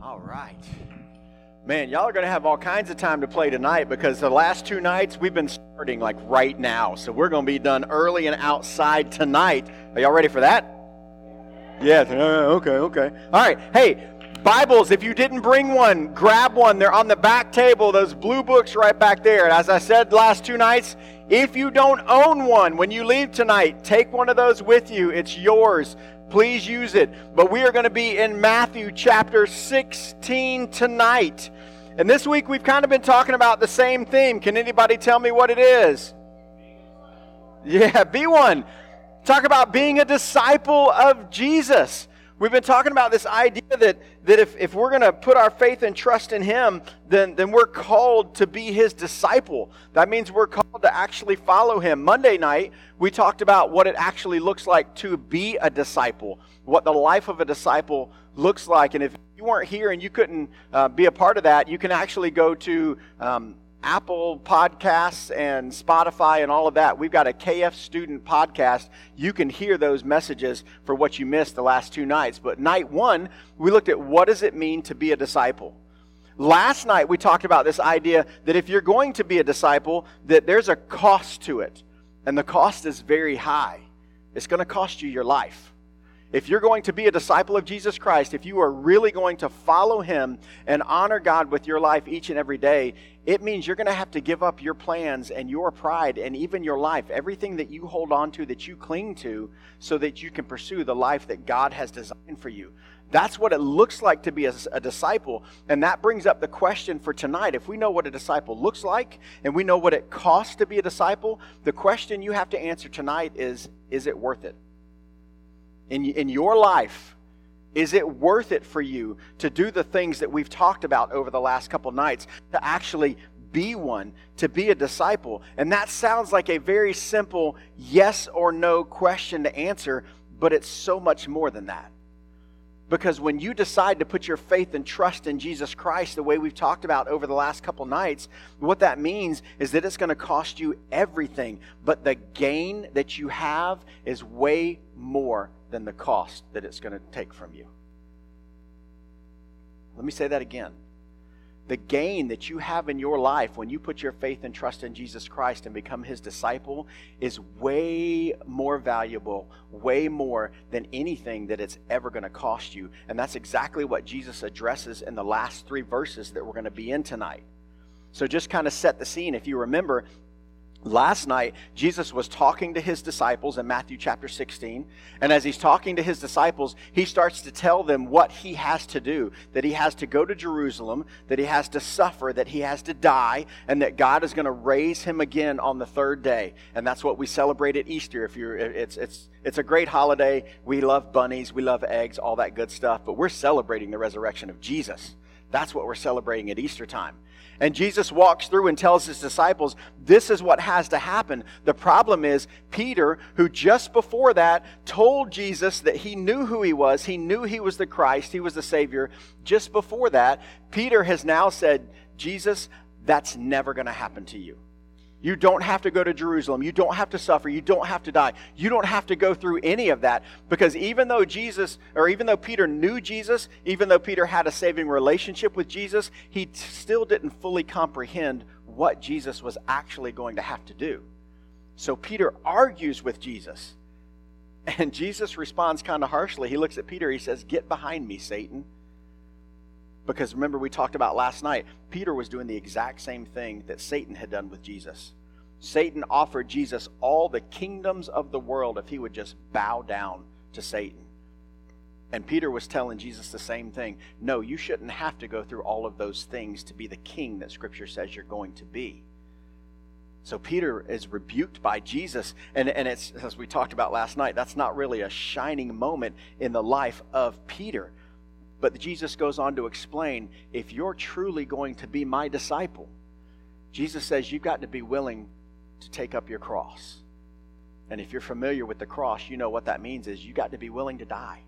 All right. Man, y'all are going to have all kinds of time to play tonight because the last two nights we've been starting like right now. So we're going to be done early and outside tonight. Are y'all ready for that? Yeah, uh, okay, okay. All right. Hey, Bibles, if you didn't bring one, grab one. They're on the back table, those blue books right back there. And as I said last two nights, if you don't own one when you leave tonight, take one of those with you. It's yours. Please use it. But we are going to be in Matthew chapter 16 tonight. And this week we've kind of been talking about the same theme. Can anybody tell me what it is? Yeah, be one. Talk about being a disciple of Jesus. We've been talking about this idea that, that if, if we're going to put our faith and trust in Him, then, then we're called to be His disciple. That means we're called to actually follow Him. Monday night, we talked about what it actually looks like to be a disciple, what the life of a disciple looks like. And if you weren't here and you couldn't uh, be a part of that, you can actually go to. Um, Apple Podcasts and Spotify and all of that. We've got a KF Student podcast. You can hear those messages for what you missed the last two nights. But night one, we looked at what does it mean to be a disciple. Last night we talked about this idea that if you're going to be a disciple, that there's a cost to it. And the cost is very high. It's going to cost you your life. If you're going to be a disciple of Jesus Christ, if you are really going to follow him and honor God with your life each and every day, it means you're going to have to give up your plans and your pride and even your life, everything that you hold on to, that you cling to, so that you can pursue the life that God has designed for you. That's what it looks like to be a, a, disciple. And that brings up the question for tonight. If we know what a disciple looks like and we know what it costs to be a disciple, the question you have to answer tonight is is it worth it? In, in your life, is it worth it for you to do the things that we've talked about over the last couple nights to actually be one, to be a disciple? And that sounds like a very simple yes or no question to answer, but it's so much more than that. Because when you decide to put your faith and trust in Jesus Christ, the way we've talked about over the last couple nights, what that means is that it's going to cost you everything. But the gain that you have is way more than the cost that it's going to take from you. Let me say that again. The gain that you have in your life when you put your faith and trust in Jesus Christ and become his disciple is way more valuable, way more than anything that it's ever going to cost you. And that's exactly what Jesus addresses in the last three verses that we're going to be in tonight. So, just kind of set the scene. If you remember, Last night, Jesus was talking to his disciples in Matthew chapter 16. And as he's talking to his disciples, he starts to tell them what he has to do that he has to go to Jerusalem, that he has to suffer, that he has to die, and that God is going to raise him again on the third day. And that's what we celebrate at Easter. If you're, it's, it's, it's a great holiday. We love bunnies, we love eggs, all that good stuff, but we're celebrating the resurrection of Jesus. That's what we're celebrating at Easter time. And Jesus walks through and tells his disciples, this is what has to happen. The problem is, Peter, who just before that told Jesus that he knew who he was, he knew he was the Christ, he was the Savior, just before that, Peter has now said, Jesus, that's never going to happen to you. You don't have to go to Jerusalem. You don't have to suffer. You don't have to die. You don't have to go through any of that because even though Jesus, or even though Peter knew Jesus, even though Peter had a saving relationship with Jesus, he still didn't fully comprehend what Jesus was actually going to have to do. So Peter argues with Jesus. And Jesus responds kind of harshly. He looks at Peter. He says, Get behind me, Satan. Because remember, we talked about last night, Peter was doing the exact same thing that Satan had done with Jesus. Satan offered Jesus all the kingdoms of the world if he would just bow down to Satan. And Peter was telling Jesus the same thing. No, you shouldn't have to go through all of those things to be the king that Scripture says you're going to be. So Peter is rebuked by Jesus. And, and it's, as we talked about last night, that's not really a shining moment in the life of Peter. But Jesus goes on to explain if you're truly going to be my disciple, Jesus says you've got to be willing to take up your cross. And if you're familiar with the cross, you know what that means is you got to be willing to die.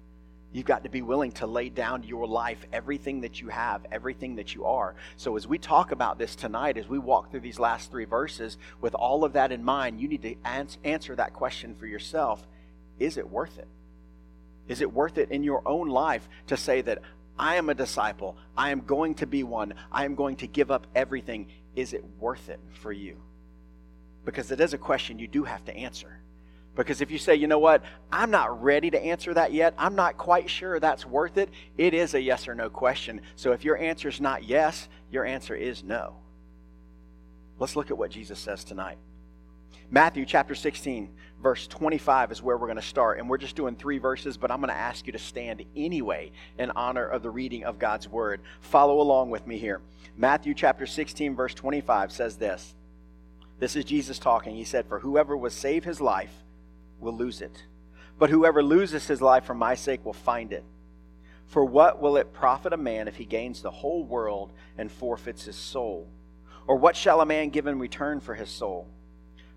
You've got to be willing to lay down your life, everything that you have, everything that you are. So, as we talk about this tonight, as we walk through these last three verses, with all of that in mind, you need to answer that question for yourself Is it worth it? Is it worth it in your own life to say that I am a disciple. I am going to be one. I am going to give up everything. Is it worth it for you? Because it is a question you do have to answer. Because if you say, you know what, I'm not ready to answer that yet, I'm not quite sure that's worth it, it is a yes or no question. So if your answer is not yes, your answer is no. Let's look at what Jesus says tonight. Matthew chapter 16, verse 25 is where we're going to start. And we're just doing three verses, but I'm going to ask you to stand anyway in honor of the reading of God's word. Follow along with me here. Matthew chapter 16, verse 25 says this. This is Jesus talking. He said, For whoever will save his life will lose it. But whoever loses his life for my sake will find it. For what will it profit a man if he gains the whole world and forfeits his soul? Or what shall a man give in return for his soul?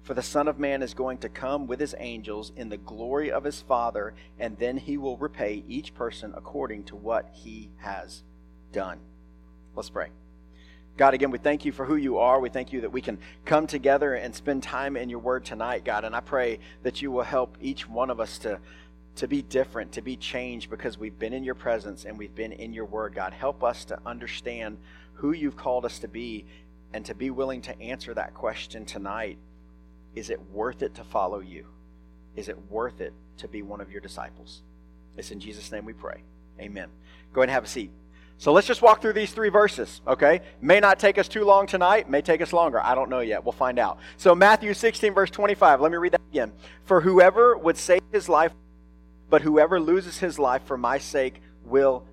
For the Son of Man is going to come with his angels in the glory of his Father, and then he will repay each person according to what he has done. Let's pray. God, again, we thank you for who you are. We thank you that we can come together and spend time in your word tonight, God. And I pray that you will help each one of us to, to be different, to be changed because we've been in your presence and we've been in your word, God. Help us to understand who you've called us to be and to be willing to answer that question tonight. Is it worth it to follow you? Is it worth it to be one of your disciples? It's in Jesus' name we pray. Amen. Go ahead and have a seat. So let's just walk through these three verses, okay? May not take us too long tonight, may take us longer. I don't know yet. We'll find out. So, Matthew 16, verse 25. Let me read that again. For whoever would save his life, but whoever loses his life for my sake will.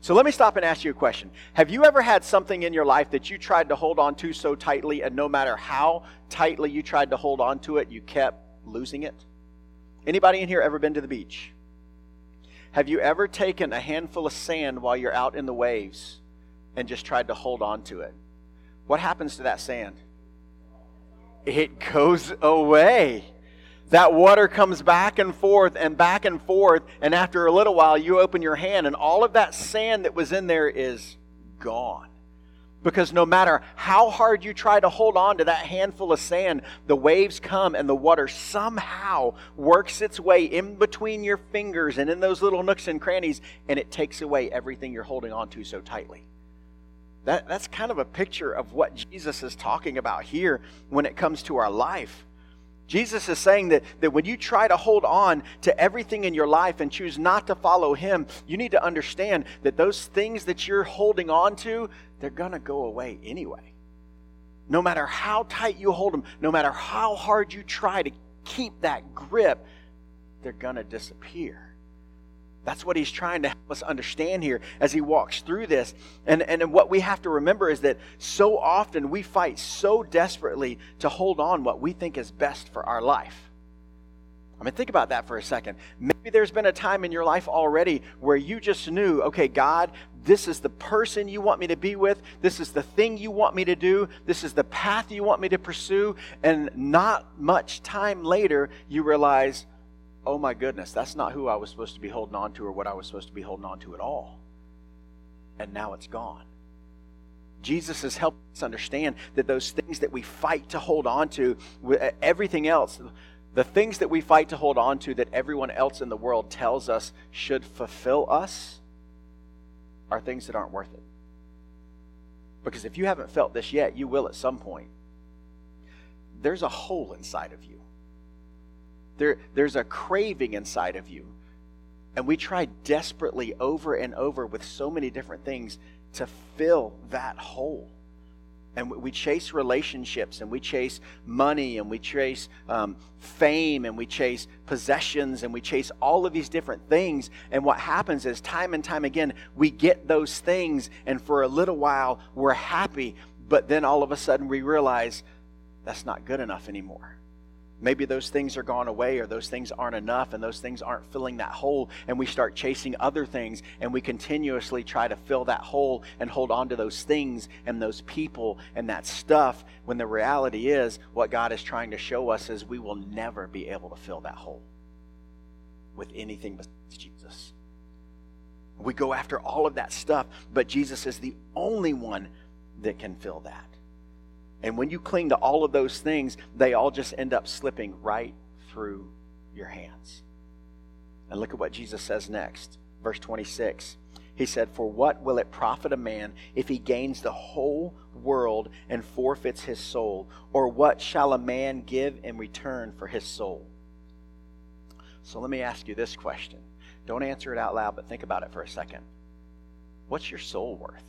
So, let me stop and ask you a question. Have you ever had something in your life that you tried to hold on to so tightly, and no matter how tightly you tried to hold on to it, you kept losing it? Anybody in here ever been to the beach? Have you ever taken a handful of sand while you're out in the waves and just tried to hold on to it? What happens to that sand? It goes away. That water comes back and forth and back and forth, and after a little while, you open your hand, and all of that sand that was in there is gone. Because no matter how hard you try to hold on to that handful of sand, the waves come and the water somehow works its way in between your fingers and in those little nooks and crannies, and it takes away everything you're holding on to so tightly. That, that's kind of a picture of what Jesus is talking about here when it comes to our life. Jesus is saying that, that when you try to hold on to everything in your life and choose not to follow Him, you need to understand that those things that you're holding on to, they're going to go away anyway. No matter how tight you hold them, no matter how hard you try to keep that grip, they're going to disappear. That's what he's trying to help us understand here as he walks through this. And, and what we have to remember is that so often we fight so desperately to hold on what we think is best for our life. I mean, think about that for a second. Maybe there's been a time in your life already where you just knew, okay, God, this is the person you want me to be with. This is the thing you want me to do. This is the path you want me to pursue. And not much time later, you realize, oh my goodness, that's not who I was supposed to be holding on to or what I was supposed to be holding on to at all. And now it's gone. Jesus has helped us understand that those things that we fight to hold on to, everything else, the things that we fight to hold on to that everyone else in the world tells us should fulfill us, are things that aren't worth it. Because if you haven't felt this yet, you will at some point. There's a hole inside of you there, there's a craving inside of you. And we try desperately over and over with so many different things to fill that hole. And we chase relationships and we chase money and we chase um, fame and we chase possessions and we chase all of these different things. And what happens is, time and time again, we get those things, and for a little while, we're happy. But then all of a sudden, we realize that's not good enough anymore. Maybe those things are gone away or those things aren't enough and those things aren't filling that hole. And we start chasing other things and we continuously try to fill that hole and hold on to those things and those people and that stuff when the reality is what God is trying to show us is we will never be able to fill that hole with anything besides Jesus. We go after all of that stuff, but Jesus is the only one that can fill that. And when you cling to all of those things, they all just end up slipping right through your hands. And look at what Jesus says next. Verse 26. He said, For what will it profit a man if he gains the whole world and forfeits his soul? Or what shall a man give in return for his soul? So let me ask you this question. Don't answer it out loud, but think about it for a second. What's your soul worth?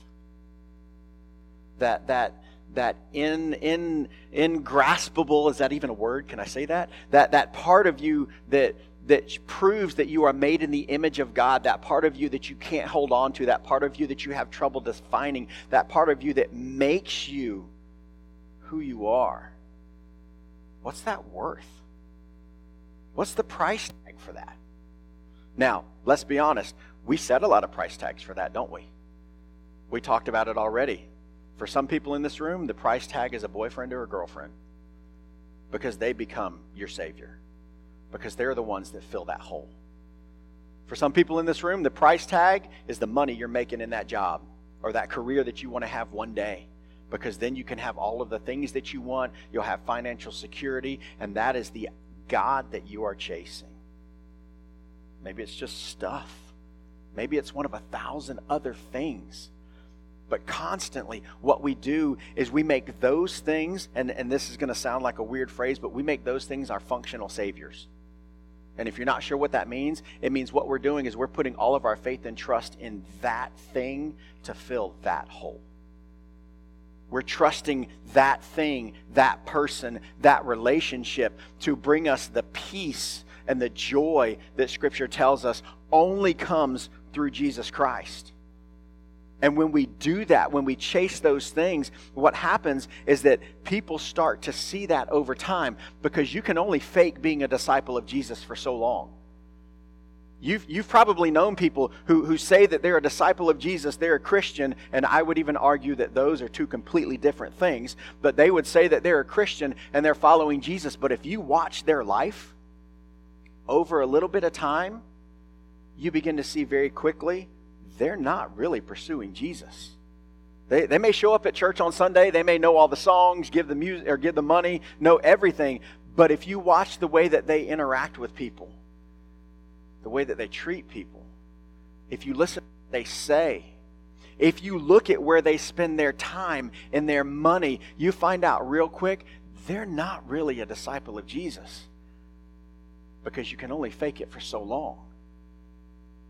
That that that in in ingraspable is that even a word? Can I say that? That that part of you that that proves that you are made in the image of God, that part of you that you can't hold on to, that part of you that you have trouble defining, that part of you that makes you who you are. What's that worth? What's the price tag for that? Now, let's be honest. We set a lot of price tags for that, don't we? We talked about it already. For some people in this room, the price tag is a boyfriend or a girlfriend because they become your Savior because they're the ones that fill that hole. For some people in this room, the price tag is the money you're making in that job or that career that you want to have one day because then you can have all of the things that you want. You'll have financial security, and that is the God that you are chasing. Maybe it's just stuff, maybe it's one of a thousand other things. But constantly, what we do is we make those things, and, and this is going to sound like a weird phrase, but we make those things our functional saviors. And if you're not sure what that means, it means what we're doing is we're putting all of our faith and trust in that thing to fill that hole. We're trusting that thing, that person, that relationship to bring us the peace and the joy that Scripture tells us only comes through Jesus Christ. And when we do that, when we chase those things, what happens is that people start to see that over time because you can only fake being a disciple of Jesus for so long. You've, you've probably known people who, who say that they're a disciple of Jesus, they're a Christian, and I would even argue that those are two completely different things. But they would say that they're a Christian and they're following Jesus. But if you watch their life over a little bit of time, you begin to see very quickly they're not really pursuing Jesus. They, they may show up at church on Sunday, they may know all the songs, give the music or give the money, know everything, but if you watch the way that they interact with people, the way that they treat people, if you listen to what they say, if you look at where they spend their time and their money, you find out real quick they're not really a disciple of Jesus because you can only fake it for so long.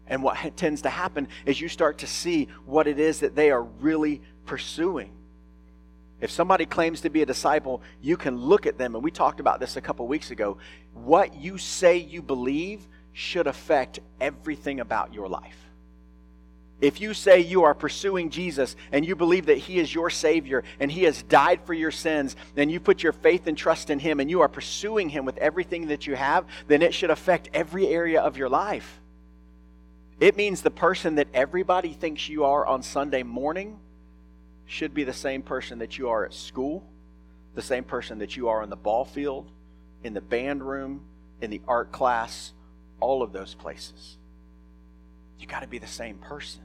And what tends to happen is you start to see what it is that they are really pursuing. If somebody claims to be a disciple, you can look at them, and we talked about this a couple weeks ago. What you say you believe should affect everything about your life. If you say you are pursuing Jesus and you believe that He is your Savior and He has died for your sins, and you put your faith and trust in Him and you are pursuing Him with everything that you have, then it should affect every area of your life. It means the person that everybody thinks you are on Sunday morning should be the same person that you are at school, the same person that you are on the ball field, in the band room, in the art class, all of those places. You got to be the same person.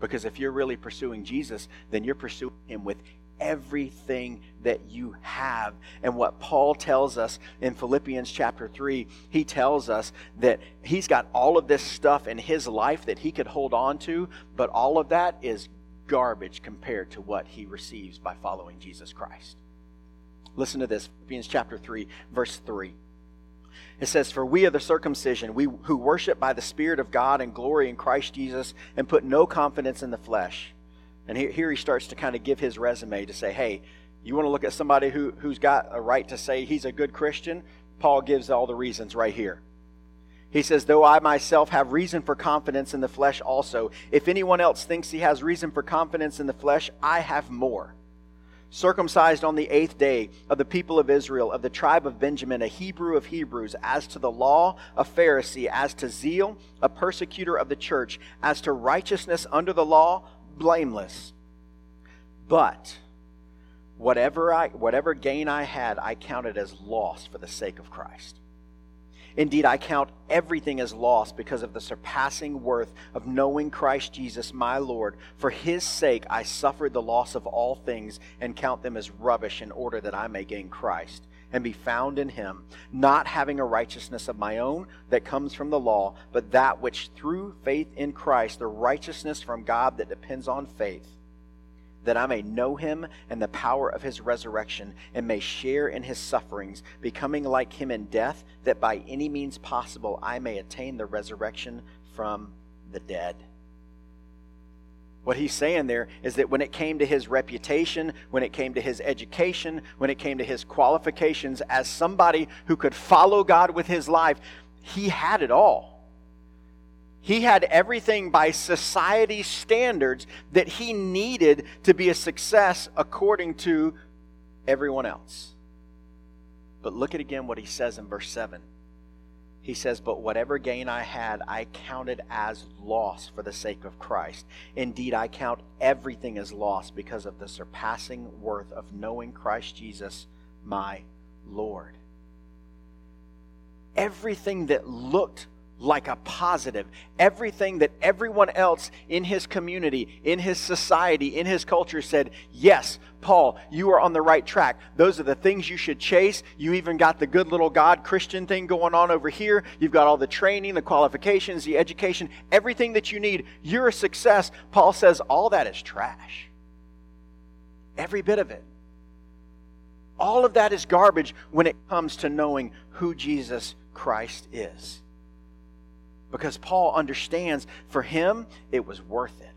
Because if you're really pursuing Jesus, then you're pursuing him with everything that you have. And what Paul tells us in Philippians chapter 3, he tells us that he's got all of this stuff in his life that he could hold on to, but all of that is garbage compared to what he receives by following Jesus Christ. Listen to this Philippians chapter 3, verse 3. It says, For we are the circumcision, we who worship by the Spirit of God and glory in Christ Jesus and put no confidence in the flesh and here, here he starts to kind of give his resume to say, hey, you want to look at somebody who, who's got a right to say he's a good Christian? Paul gives all the reasons right here. He says, Though I myself have reason for confidence in the flesh also, if anyone else thinks he has reason for confidence in the flesh, I have more. Circumcised on the eighth day of the people of Israel, of the tribe of Benjamin, a Hebrew of Hebrews, as to the law, a Pharisee, as to zeal, a persecutor of the church, as to righteousness under the law, blameless. But whatever I whatever gain I had, I counted as loss for the sake of Christ. Indeed, I count everything as loss because of the surpassing worth of knowing Christ Jesus my Lord. For his sake I suffered the loss of all things and count them as rubbish in order that I may gain Christ and be found in him, not having a righteousness of my own that comes from the law, but that which through faith in Christ, the righteousness from God that depends on faith, that I may know him and the power of his resurrection, and may share in his sufferings, becoming like him in death, that by any means possible I may attain the resurrection from the dead. What he's saying there is that when it came to his reputation, when it came to his education, when it came to his qualifications as somebody who could follow God with his life, he had it all. He had everything by society standards that he needed to be a success according to everyone else. But look at again what he says in verse 7 he says, But whatever gain I had, I counted as loss for the sake of Christ. Indeed, I count everything as loss because of the surpassing worth of knowing Christ Jesus, my Lord. Everything that looked like a positive. Everything that everyone else in his community, in his society, in his culture said, Yes, Paul, you are on the right track. Those are the things you should chase. You even got the good little God Christian thing going on over here. You've got all the training, the qualifications, the education, everything that you need. You're a success. Paul says all that is trash. Every bit of it. All of that is garbage when it comes to knowing who Jesus Christ is because Paul understands for him it was worth it.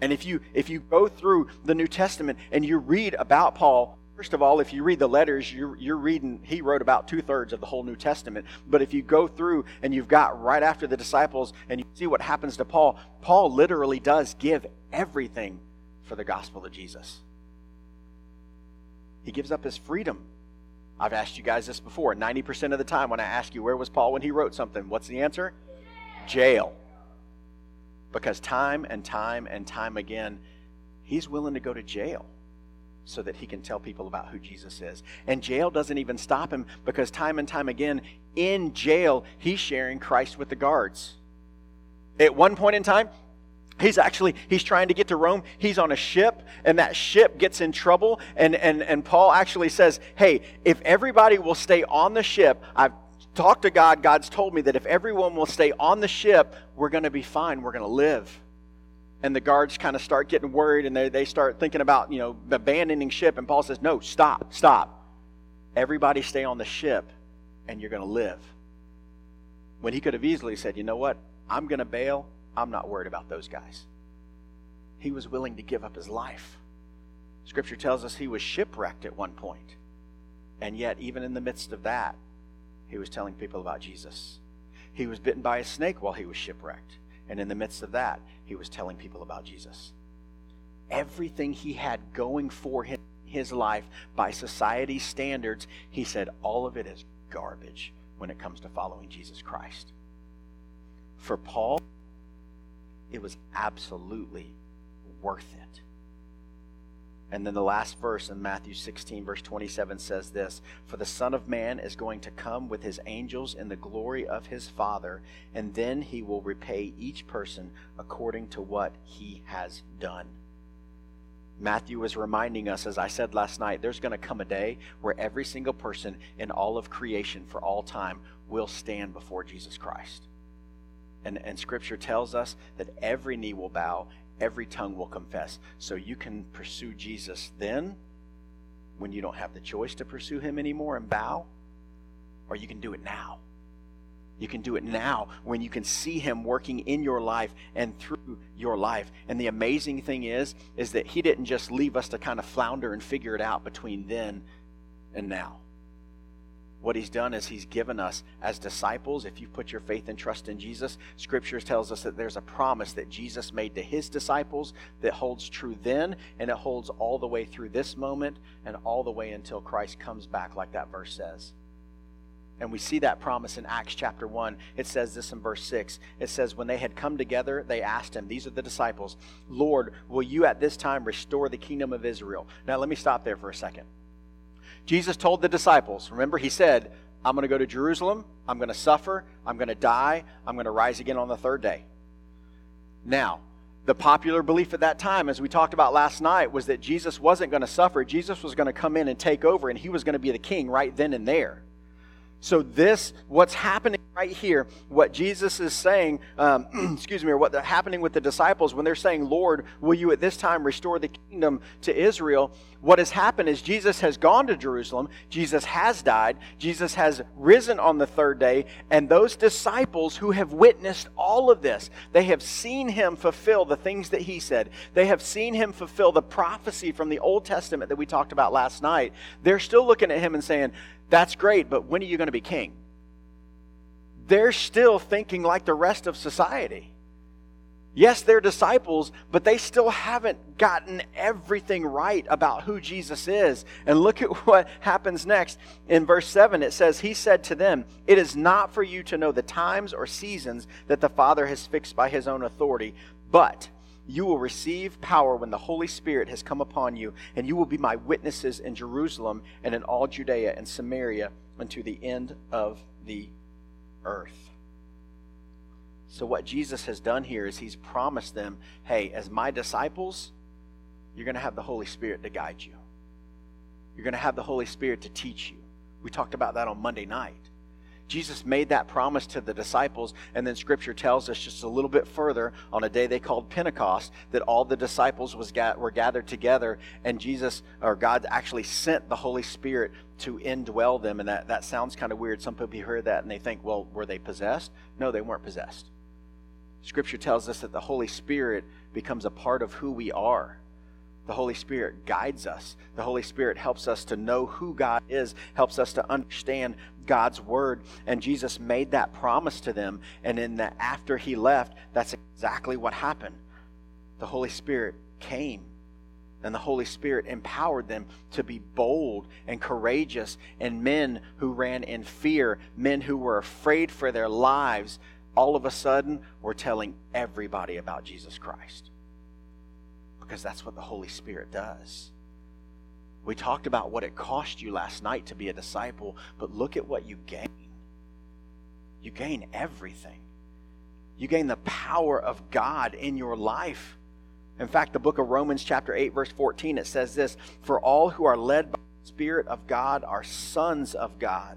And if you if you go through the New Testament and you read about Paul, first of all, if you read the letters, you're, you're reading he wrote about two thirds of the whole New Testament. But if you go through and you've got right after the disciples and you see what happens to Paul, Paul literally does give everything for the gospel of Jesus. He gives up his freedom I've asked you guys this before. 90% of the time when I ask you where was Paul when he wrote something, what's the answer? Jail. Because time and time and time again, he's willing to go to jail so that he can tell people about who Jesus is. And jail doesn't even stop him because time and time again, in jail, he's sharing Christ with the guards. At one point in time, he's actually he's trying to get to rome. He's on a ship and that ship gets in trouble. And and and paul actually says hey if everybody will stay on the ship i've talked to god. God's told me that if everyone will stay on the ship we're going to be fine. We're going to live. And the guards kind of start getting worried and they, they start thinking about you know abandoning ship. And paul says no stop stop. Everybody stay on the ship and you're going to live. When he could have easily said you know what? I'm going to bail I'm not worried about those guys. He was willing to give up his life. Scripture tells us he was shipwrecked at one point. And yet, even in the midst of that, he was telling people about Jesus. He was bitten by a snake while he was shipwrecked. And in the midst of that, he was telling people about Jesus. Everything he had going for him his life by society's standards, he said all of it is garbage when it comes to following Jesus Christ. For Paul, it was absolutely worth it. And then the last verse in Matthew 16, verse 27 says this For the Son of Man is going to come with his angels in the glory of his Father, and then he will repay each person according to what he has done. Matthew is reminding us, as I said last night, there's going to come a day where every single person in all of creation for all time will stand before Jesus Christ. And, and Scripture tells us that every knee will bow, every tongue will confess. So you can pursue Jesus then when you don't have the choice to pursue him anymore and bow, or you can do it now. You can do it now when you can see him working in your life and through your life. And the amazing thing is is that he didn't just leave us to kind of flounder and figure it out between then and now. What he's done is he's given us as disciples, if you put your faith and trust in Jesus, scripture tells us that there's a promise that Jesus made to his disciples that holds true then, and it holds all the way through this moment and all the way until Christ comes back, like that verse says. And we see that promise in Acts chapter 1. It says this in verse 6. It says, When they had come together, they asked him, These are the disciples, Lord, will you at this time restore the kingdom of Israel? Now, let me stop there for a second. Jesus told the disciples, remember, he said, I'm going to go to Jerusalem, I'm going to suffer, I'm going to die, I'm going to rise again on the third day. Now, The popular belief at that time, as we talked about last night, was that Jesus wasn't going to suffer. Jesus was going to come in and take over, and he was going to be the king right then and there. So, this, what's happening right here, what Jesus is saying, um, excuse me, or what's happening with the disciples when they're saying, Lord, will you at this time restore the kingdom to Israel? What has happened is Jesus has gone to Jerusalem, Jesus has died, Jesus has risen on the third day, and those disciples who have witnessed all of this, they have seen him fulfill the things that he said. They have seen him fulfill the prophecy from the Old Testament that we talked about last night. They're still looking at him and saying, That's great, but when are you going to be king? They're still thinking like the rest of society. Yes, they're disciples, but they still haven't gotten everything right about who Jesus is. And look at what happens next. In verse 7, it says, He said to them, It is not for you to know the times or seasons that the Father has fixed by His own authority, but you will receive power when the Holy Spirit has come upon you, and you will be my witnesses in Jerusalem and in all Judea and Samaria unto the end of the earth. So, what Jesus has done here is he's promised them hey, as my disciples, you're going to have the Holy Spirit to guide you. You're going to have the Holy Spirit to teach you. We talked about that on Monday night. Jesus made that promise to the disciples, and then Scripture tells us just a little bit further on a day they called Pentecost that all the disciples was ga- were gathered together, and Jesus or God actually sent the Holy Spirit to indwell them. And that, that sounds kind of weird. Some people hear that and they think, well, were they possessed? No, they weren't possessed. Scripture tells us that the Holy Spirit becomes a part of who we are. The Holy Spirit guides us. The Holy Spirit helps us to know who God is, helps us to understand God's word. And Jesus made that promise to them. And in the after he left, that's exactly what happened. The Holy Spirit came. And the Holy Spirit empowered them to be bold and courageous, and men who ran in fear, men who were afraid for their lives, all of a sudden were telling everybody about Jesus Christ because that's what the Holy Spirit does. We talked about what it cost you last night to be a disciple, but look at what you gain. You gain everything. You gain the power of God in your life. In fact, the book of Romans, chapter 8, verse 14, it says this For all who are led by the Spirit of God are sons of God.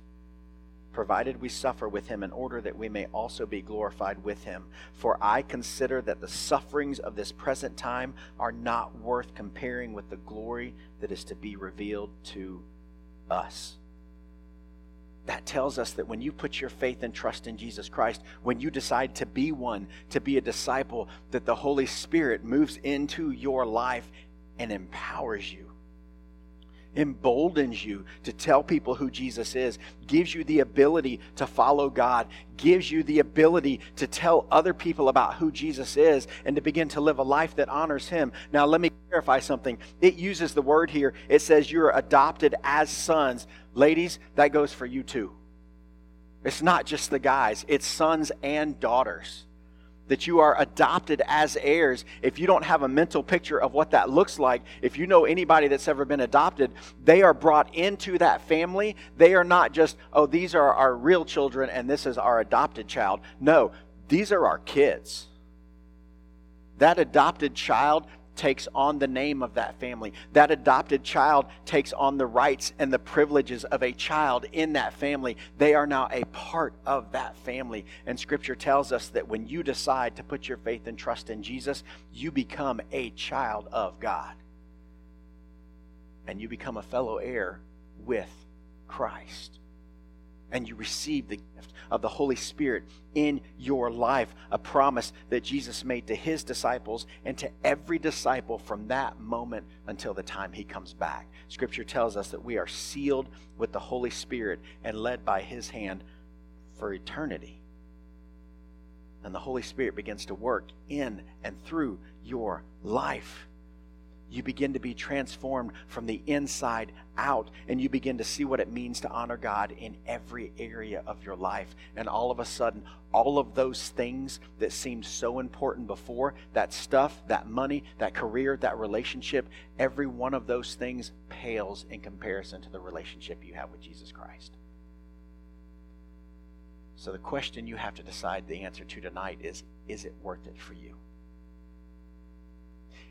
provided we suffer with him in order that we may also be glorified with him. For I consider that the sufferings of this present time are not worth comparing with the glory that is to be revealed to us. That tells us that when you put your faith and trust in Jesus Christ, when you decide to be one, to be a disciple, that the Holy Spirit moves into your life and empowers you emboldens you to tell people who Jesus is, gives you the ability to follow God, gives you the ability to tell other people about who Jesus is and to begin to live a life that honors Him. Now, let me clarify something. It uses the word here, it says you're adopted as sons. Ladies, that goes for you too. It's not just the guys, it's sons and daughters that you are adopted as heirs. If you don't have a mental picture of what that looks like, if you know anybody that's ever been adopted, they are brought into that family. They are not just, oh, these are our real children and this is our adopted child. No, these are our kids. That adopted child takes on the name of that family. That adopted child takes on the rights and the privileges of a child in that family. They are now a part of that family. And Scripture tells us that when you decide to put your faith and trust in Jesus, you become a child of God. And you become a fellow heir with Christ and you receive the gift of the Holy Spirit in your life, a promise that Jesus made to his disciples and to every disciple from that moment until the time he comes back. Scripture tells us that we are sealed with the Holy Spirit and led by his hand for eternity. And the Holy Spirit begins to work in and through your life. You begin to be transformed from the inside out, and you begin to see what it means to honor God in every area of your life. And all of a sudden, all of those things that seemed so important before that stuff, that money, that career, that relationship every one of those things pales in comparison to the relationship you have with Jesus Christ. So, the question you have to decide the answer to tonight is is it worth it for you?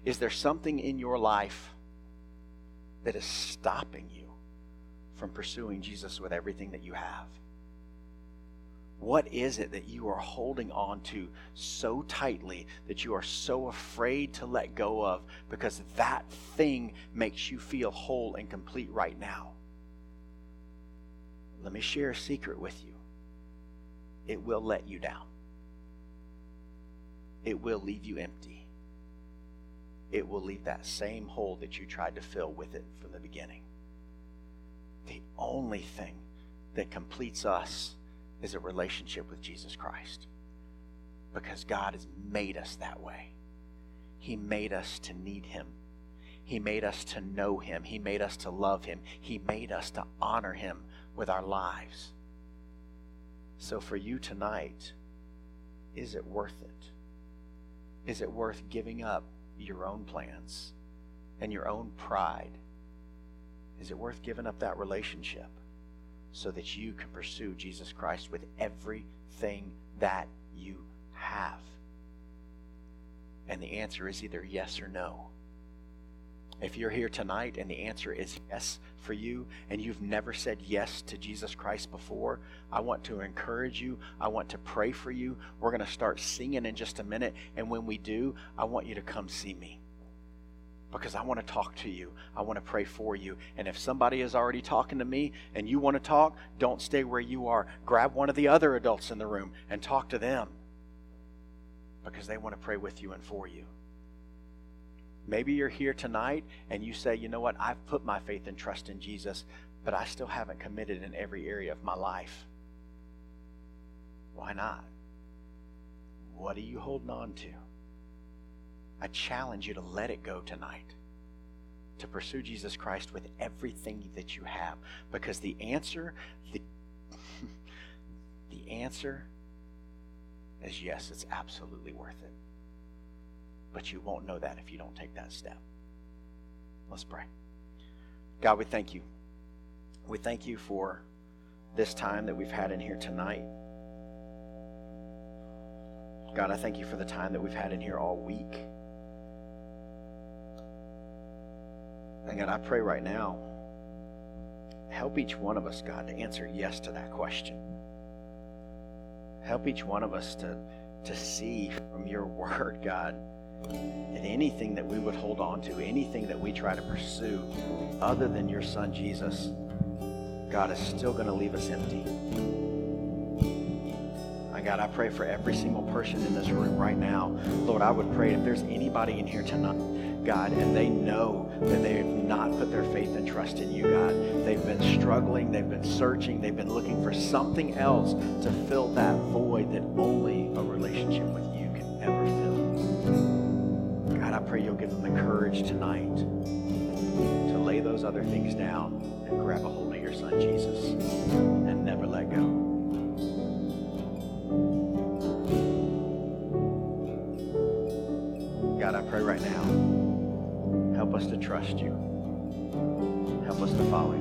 Is there something in your life that is stopping you from pursuing Jesus with everything that you have? What is it that you are holding on to so tightly that you are so afraid to let go of because that thing makes you feel whole and complete right now? Let me share a secret with you. It will let you down. It will leave you empty it will leave that same hole that you tried to fill with it from the beginning. The only thing that completes us is a relationship with Jesus Christ because God has made us that way. He made us to need Him. He made us to know Him. He made us to love Him. He made us to honor Him with our lives. So for you tonight, is it worth it? Is it worth giving up your own plans and your own pride? Is it worth giving up that relationship so that you can pursue Jesus Christ with everything that you have? And the answer is either yes or no. If you're here tonight and the answer is yes for you and you've never said yes to Jesus Christ before, I want to encourage you. I want to pray for you. We're going to start singing in just a minute. And when we do, I want you to come see me because I want to talk to you. I want to pray for you. And if somebody is already talking to me and you want to talk, don't stay where you are. Grab one of the other adults in the room and talk to them because they want to pray with you and for you. Maybe you're here tonight and you say, you know what, I've put my faith and trust in Jesus, but I still haven't committed in every area of my life. Why not? What are you holding on to? I challenge you to let it go tonight. To pursue Jesus Christ with everything that you have. Because the answer, the, the answer is yes, it's absolutely worth it. But you won't know that if you don't take that step. Let's pray. God, we thank you. We thank you for this time that we've had in here tonight. God, I thank you for the time that we've had in here all week. And God, I pray right now, help each one of us, God, to answer yes to that question. Help each one of us to, to see from your word, God, and anything that we would hold on to, anything that we try to pursue other than your son Jesus, God is still going to leave us empty. My God, I pray for every single person in this room right now. Lord, I would pray if there's anybody in here tonight, God, and they know that they have not put their faith and trust in you, God. They've been struggling, they've been searching, they've been looking for something else to fill that void that only a relationship with you pray you'll give them the courage tonight to lay those other things down and grab a hold of your son Jesus and never let go. God, I pray right now, help us to trust you. Help us to follow you.